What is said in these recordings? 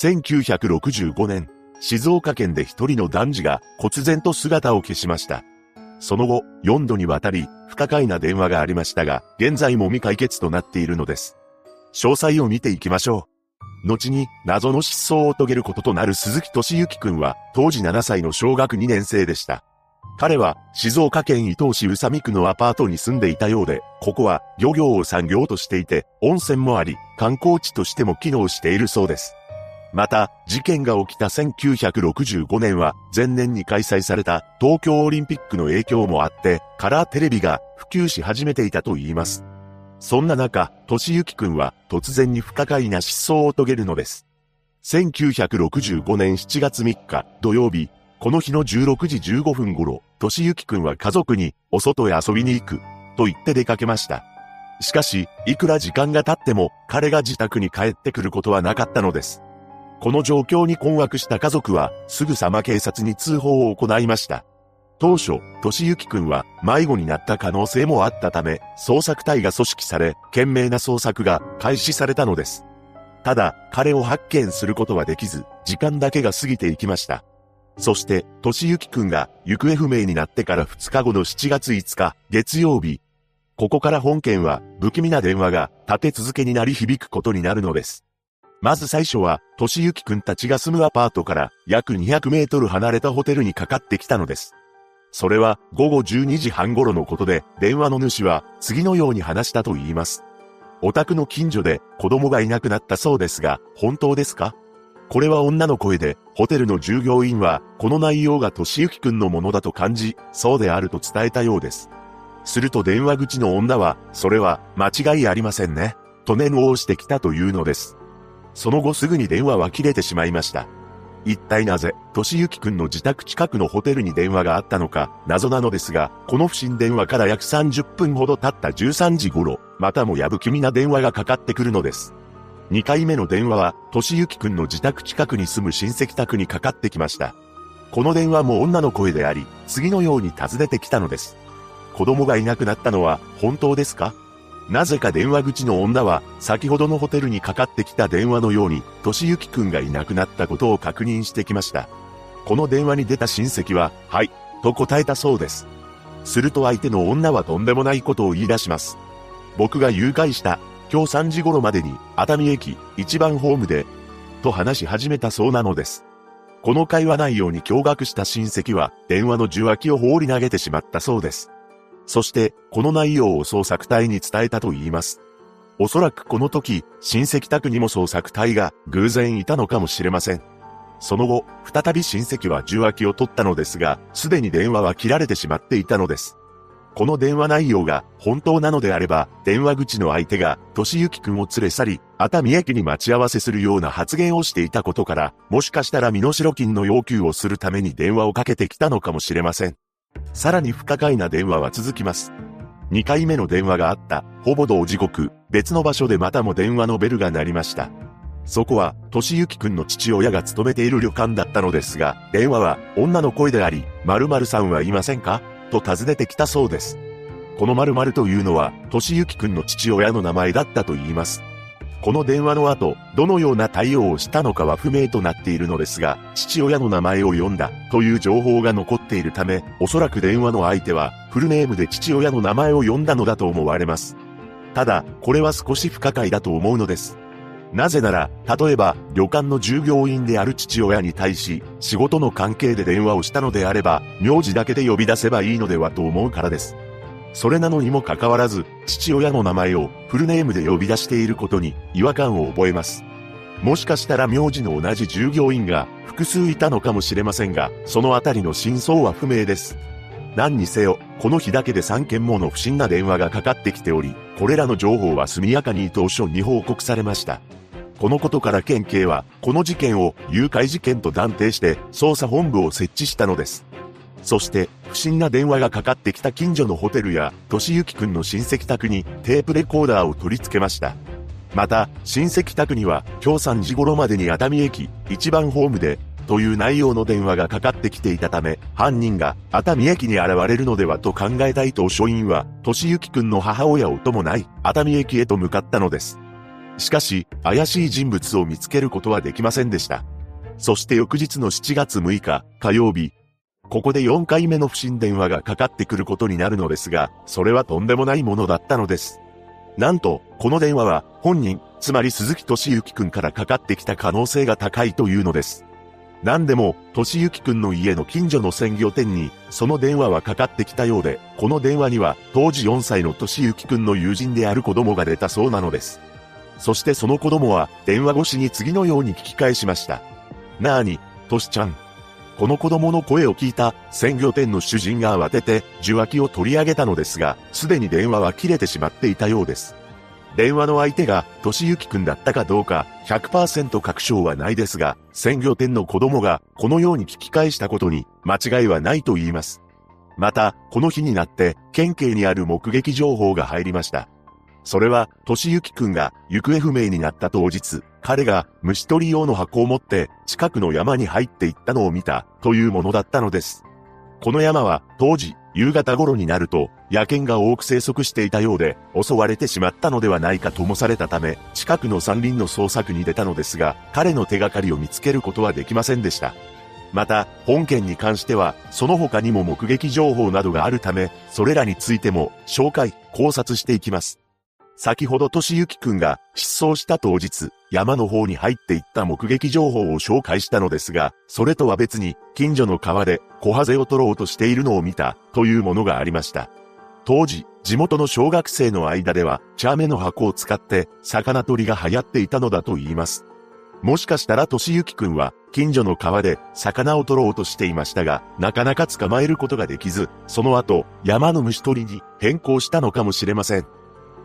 1965年、静岡県で一人の男児が忽然と姿を消しました。その後、4度にわたり、不可解な電話がありましたが、現在も未解決となっているのです。詳細を見ていきましょう。後に、謎の失踪を遂げることとなる鈴木敏之くんは、当時7歳の小学2年生でした。彼は、静岡県伊東市宇佐美区のアパートに住んでいたようで、ここは漁業を産業としていて、温泉もあり、観光地としても機能しているそうです。また、事件が起きた1965年は、前年に開催された東京オリンピックの影響もあって、カラーテレビが普及し始めていたと言います。そんな中、敏之くんは突然に不可解な失踪を遂げるのです。1965年7月3日土曜日、この日の16時15分頃、敏之くんは家族にお外へ遊びに行くと言って出かけました。しかし、いくら時間が経っても彼が自宅に帰ってくることはなかったのです。この状況に困惑した家族は、すぐさま警察に通報を行いました。当初、俊之くんは迷子になった可能性もあったため、捜索隊が組織され、懸命な捜索が開始されたのです。ただ、彼を発見することはできず、時間だけが過ぎていきました。そして、俊之くんが行方不明になってから2日後の7月5日、月曜日。ここから本件は、不気味な電話が立て続けになり響くことになるのです。まず最初は、としゆきくんたちが住むアパートから約200メートル離れたホテルにかかってきたのです。それは午後12時半頃のことで、電話の主は次のように話したと言います。お宅の近所で子供がいなくなったそうですが、本当ですか？これは女の声で、ホテルの従業員は、この内容がとしゆきくんのものだと感じ、そうであると伝えたようです。すると電話口の女は、それは、間違いありませんね。と念を押してきたというのです。その後すぐに電話は切れてしまいました。一体なぜ、としゆきくんの自宅近くのホテルに電話があったのか、謎なのですが、この不審電話から約30分ほど経った13時頃、またもや不気味な電話がかかってくるのです。2回目の電話は、としゆきくんの自宅近くに住む親戚宅にかかってきました。この電話も女の声であり、次のように尋ねてきたのです。子供がいなくなったのは本当ですか？なぜか電話口の女は、先ほどのホテルにかかってきた電話のように、としゆきくんがいなくなったことを確認してきました。この電話に出た親戚は、はい、と答えたそうです。すると相手の女はとんでもないことを言い出します。僕が誘拐した、今日3時頃までに、熱海駅、一番ホームで、と話し始めたそうなのです。この会話内容に驚愕した親戚は、電話の受話器を放り投げてしまったそうです。そして、この内容を捜索隊に伝えたと言います。おそらくこの時、親戚宅にも捜索隊が偶然いたのかもしれません。その後、再び親戚は受話器を取ったのですが、すでに電話は切られてしまっていたのです。この電話内容が本当なのであれば、電話口の相手が、としゆきくんを連れ去り、熱海駅に待ち合わせするような発言をしていたことから、もしかしたら身代金の要求をするために電話をかけてきたのかもしれません。さらに不可解な電話は続きます。2回目の電話があった、ほぼ同時刻、別の場所でまたも電話のベルが鳴りました。そこは、としゆきくんの父親が勤めている旅館だったのですが、電話は、女の声であり、〇〇さんはいませんか？と尋ねてきたそうです。この〇〇というのは、としゆきくんの父親の名前だったと言います。この電話の後、どのような対応をしたのかは不明となっているのですが、父親の名前を読んだという情報が残っているため、おそらく電話の相手はフルネームで父親の名前を読んだのだと思われます。ただ、これは少し不可解だと思うのです。なぜなら、例えば、旅館の従業員である父親に対し、仕事の関係で電話をしたのであれば、名字だけで呼び出せばいいのではと思うからです。それなのにもかかわらず、父親の名前をフルネームで呼び出していることに違和感を覚えます。もしかしたら名字の同じ従業員が複数いたのかもしれませんが、そのあたりの真相は不明です。何にせよ、この日だけで3件もの不審な電話がかかってきており、これらの情報は速やかに当初に報告されました。このことから県警は、この事件を誘拐事件と断定して捜査本部を設置したのです。そして、不審な電話がかかってきた近所のホテルや、としゆきくんの親戚宅にテープレコーダーを取り付けました。また、親戚宅には、今日3時頃までに熱海駅、一番ホームで、という内容の電話がかかってきていたため、犯人が熱海駅に現れるのではと考えたいと署員は、としゆきくんの母親を伴い、熱海駅へと向かったのです。しかし、怪しい人物を見つけることはできませんでした。そして翌日の7月6日、火曜日。ここで4回目の不審電話がかかってくることになるのですが、それはとんでもないものだったのです。なんと、この電話は、本人、つまり鈴木敏之くんからかかってきた可能性が高いというのです。何でも、敏之くんの家の近所の鮮魚店に、その電話はかかってきたようで、この電話には、当時4歳の敏之くんの友人である子供が出たそうなのです。そしてその子供は、電話越しに次のように聞き返しました。なーに、トシちゃん。この子供の声を聞いた鮮魚店の主人が慌てて受話器を取り上げたのですが、すでに電話は切れてしまっていたようです。電話の相手が、としゆきくんだったかどうか、100%確証はないですが、鮮魚店の子供が、このように聞き返したことに、間違いはないと言います。また、この日になって、県警にある目撃情報が入りました。それは、としゆきくんが行方不明になった当日、彼が虫取り用の箱を持って近くの山に入っていったのを見たというものだったのです。この山は当時夕方頃になると野犬が多く生息していたようで襲われてしまったのではないかともされたため近くの山林の捜索に出たのですが彼の手がかりを見つけることはできませんでした。また、本件に関しては、その他にも目撃情報などがあるため、それらについても、紹介、考察していきます。先ほどとしゆきくんが失踪した当日、山の方に入っていった目撃情報を紹介したのですが、それとは別に、近所の川で小ハゼを取ろうとしているのを見た、というものがありました。当時、地元の小学生の間では、チャーメの箱を使って、魚取りが流行っていたのだと言います。もしかしたらとしゆきくんは、近所の川で魚を取ろうとしていましたが、なかなか捕まえることができず、その後、山の虫取りに変更したのかもしれません。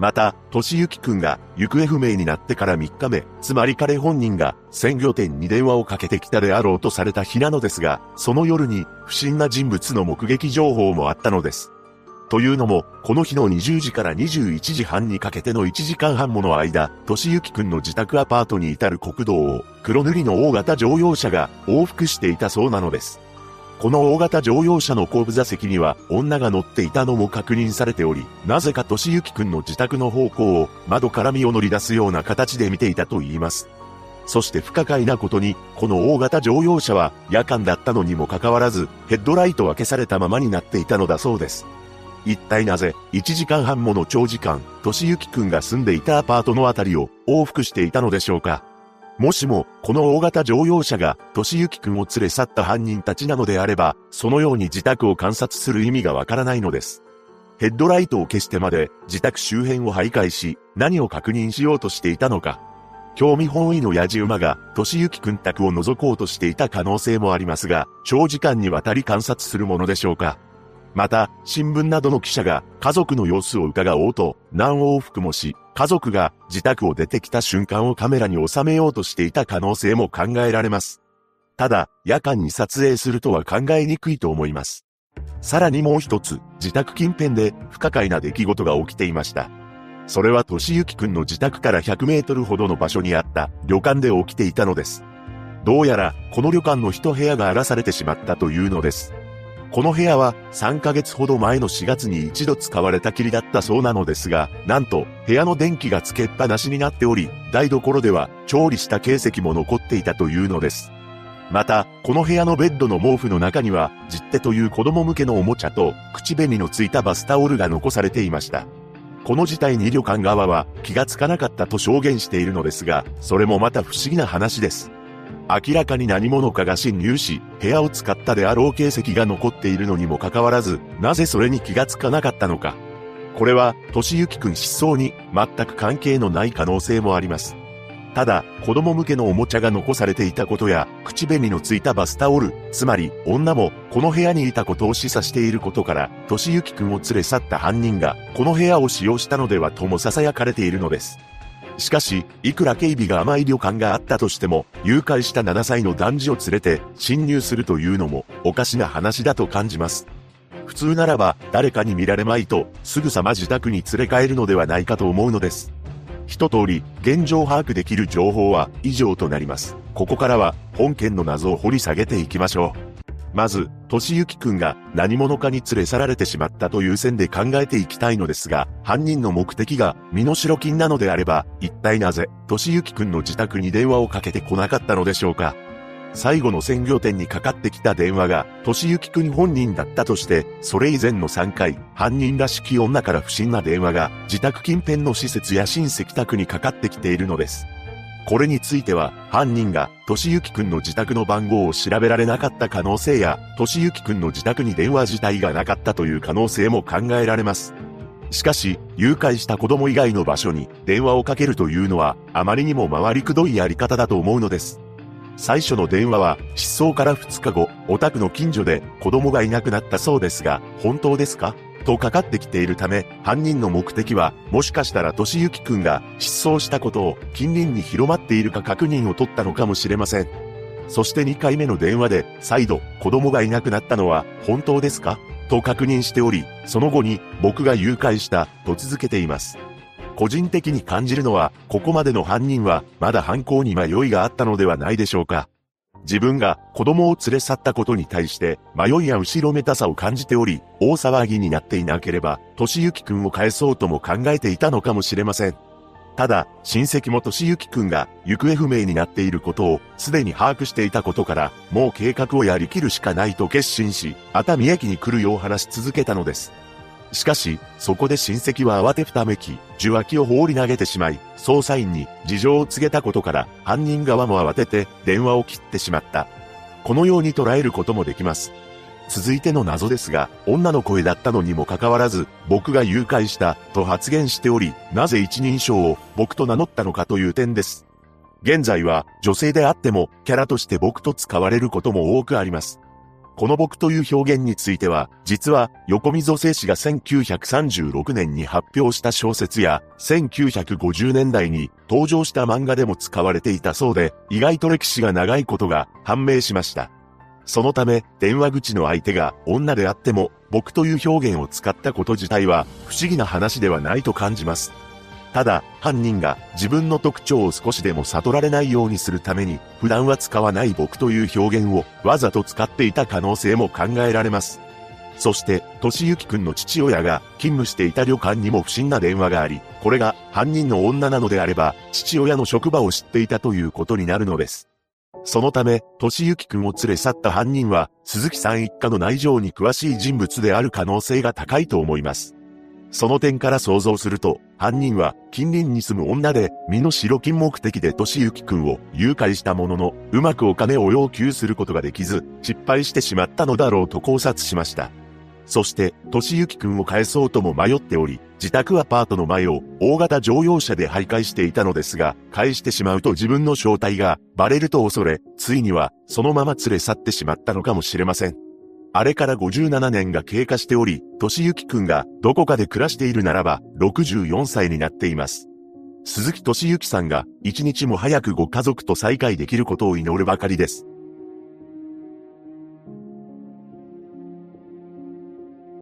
また、としゆきくんが行方不明になってから3日目、つまり彼本人が鮮魚店に電話をかけてきたであろうとされた日なのですが、その夜に不審な人物の目撃情報もあったのです。というのも、この日の20時から21時半にかけての1時間半もの間、としゆきくんの自宅アパートに至る国道を黒塗りの大型乗用車が往復していたそうなのです。この大型乗用車の後部座席には女が乗っていたのも確認されており、なぜかとしゆきくんの自宅の方向を窓から身を乗り出すような形で見ていたと言います。そして不可解なことに、この大型乗用車は夜間だったのにもかかわらず、ヘッドライトは消されたままになっていたのだそうです。一体なぜ、1時間半もの長時間、としゆきくんが住んでいたアパートのあたりを往復していたのでしょうか。もしも、この大型乗用車が、としゆきくんを連れ去った犯人たちなのであれば、そのように自宅を観察する意味がわからないのです。ヘッドライトを消してまで、自宅周辺を徘徊し、何を確認しようとしていたのか。興味本位のヤジ馬が、としゆきくん宅を覗こうとしていた可能性もありますが、長時間にわたり観察するものでしょうか。また、新聞などの記者が家族の様子を伺おうと何往復もし、家族が自宅を出てきた瞬間をカメラに収めようとしていた可能性も考えられます。ただ、夜間に撮影するとは考えにくいと思います。さらにもう一つ、自宅近辺で不可解な出来事が起きていました。それは、としゆきくんの自宅から100メートルほどの場所にあった旅館で起きていたのです。どうやら、この旅館の一部屋が荒らされてしまったというのです。この部屋は3ヶ月ほど前の4月に一度使われたきりだったそうなのですが、なんと部屋の電気がつけっぱなしになっており、台所では調理した形跡も残っていたというのです。また、この部屋のベッドの毛布の中には、実手という子供向けのおもちゃと、口紅のついたバスタオルが残されていました。この事態に旅館側は気がつかなかったと証言しているのですが、それもまた不思議な話です。明らかに何者かが侵入し、部屋を使ったであろう形跡が残っているのにもかかわらず、なぜそれに気がつかなかったのか。これは、としゆきくん失踪に全く関係のない可能性もあります。ただ、子供向けのおもちゃが残されていたことや、口紅のついたバスタオル、つまり、女も、この部屋にいたことを示唆していることから、としゆきくんを連れ去った犯人が、この部屋を使用したのではとも囁かれているのです。しかし、いくら警備が甘い旅館があったとしても、誘拐した7歳の男児を連れて侵入するというのもおかしな話だと感じます。普通ならば誰かに見られまいとすぐさま自宅に連れ帰るのではないかと思うのです。一通り現状把握できる情報は以上となります。ここからは本件の謎を掘り下げていきましょう。まず、としゆきくんが何者かに連れ去られてしまったという線で考えていきたいのですが、犯人の目的が身代金なのであれば、一体なぜ、としゆきくんの自宅に電話をかけてこなかったのでしょうか。最後の鮮魚店にかかってきた電話が、としゆきくん本人だったとして、それ以前の3回、犯人らしき女から不審な電話が、自宅近辺の施設や親戚宅にかかってきているのです。これについては、犯人が、としゆきくんの自宅の番号を調べられなかった可能性や、としゆきくんの自宅に電話自体がなかったという可能性も考えられます。しかし、誘拐した子供以外の場所に電話をかけるというのは、あまりにも回りくどいやり方だと思うのです。最初の電話は、失踪から2日後、お宅の近所で子供がいなくなったそうですが、本当ですか？とかかってきているため、犯人の目的は、もしかしたらとしゆきくんが失踪したことを近隣に広まっているか確認を取ったのかもしれません。そして2回目の電話で、再度、子供がいなくなったのは、本当ですか？と確認しており、その後に、僕が誘拐した、と続けています。個人的に感じるのは、ここまでの犯人は、まだ犯行に迷いがあったのではないでしょうか。自分が子供を連れ去ったことに対して迷いや後ろめたさを感じており、大騒ぎになっていなければ、としゆきくんを返そうとも考えていたのかもしれません。ただ、親戚もとしゆきくんが行方不明になっていることをすでに把握していたことから、もう計画をやりきるしかないと決心し、熱海駅に来るよう話し続けたのです。しかし、そこで親戚は慌てふためき、受話器を放り投げてしまい、捜査員に事情を告げたことから、犯人側も慌てて電話を切ってしまった。このように捉えることもできます。続いての謎ですが、女の声だったのにもかかわらず、僕が誘拐したと発言しており、なぜ一人称を僕と名乗ったのかという点です。現在は女性であってもキャラとして僕と使われることも多くあります。この僕という表現については、実は横溝正史が1936年に発表した小説や、1950年代に登場した漫画でも使われていたそうで、意外と歴史が長いことが判明しました。そのため、電話口の相手が女であっても、僕という表現を使ったこと自体は不思議な話ではないと感じます。ただ、犯人が自分の特徴を少しでも悟られないようにするために、普段は使わない僕という表現をわざと使っていた可能性も考えられます。そして、としゆきくんの父親が勤務していた旅館にも不審な電話があり、これが犯人の女なのであれば、父親の職場を知っていたということになるのです。そのため、としゆきくんを連れ去った犯人は、鈴木さん一家の内情に詳しい人物である可能性が高いと思います。その点から想像すると、犯人は近隣に住む女で、身代金目的で俊之くんを誘拐したものの、うまくお金を要求することができず、失敗してしまったのだろうと考察しました。そして、俊之くんを返そうとも迷っており、自宅アパートの前を大型乗用車で徘徊していたのですが、返してしまうと自分の正体がバレると恐れ、ついにはそのまま連れ去ってしまったのかもしれません。あれから57年が経過しており、としゆきくんがどこかで暮らしているならば、64歳になっています。鈴木としゆきさんが一日も早くご家族と再会できることを祈るばかりです。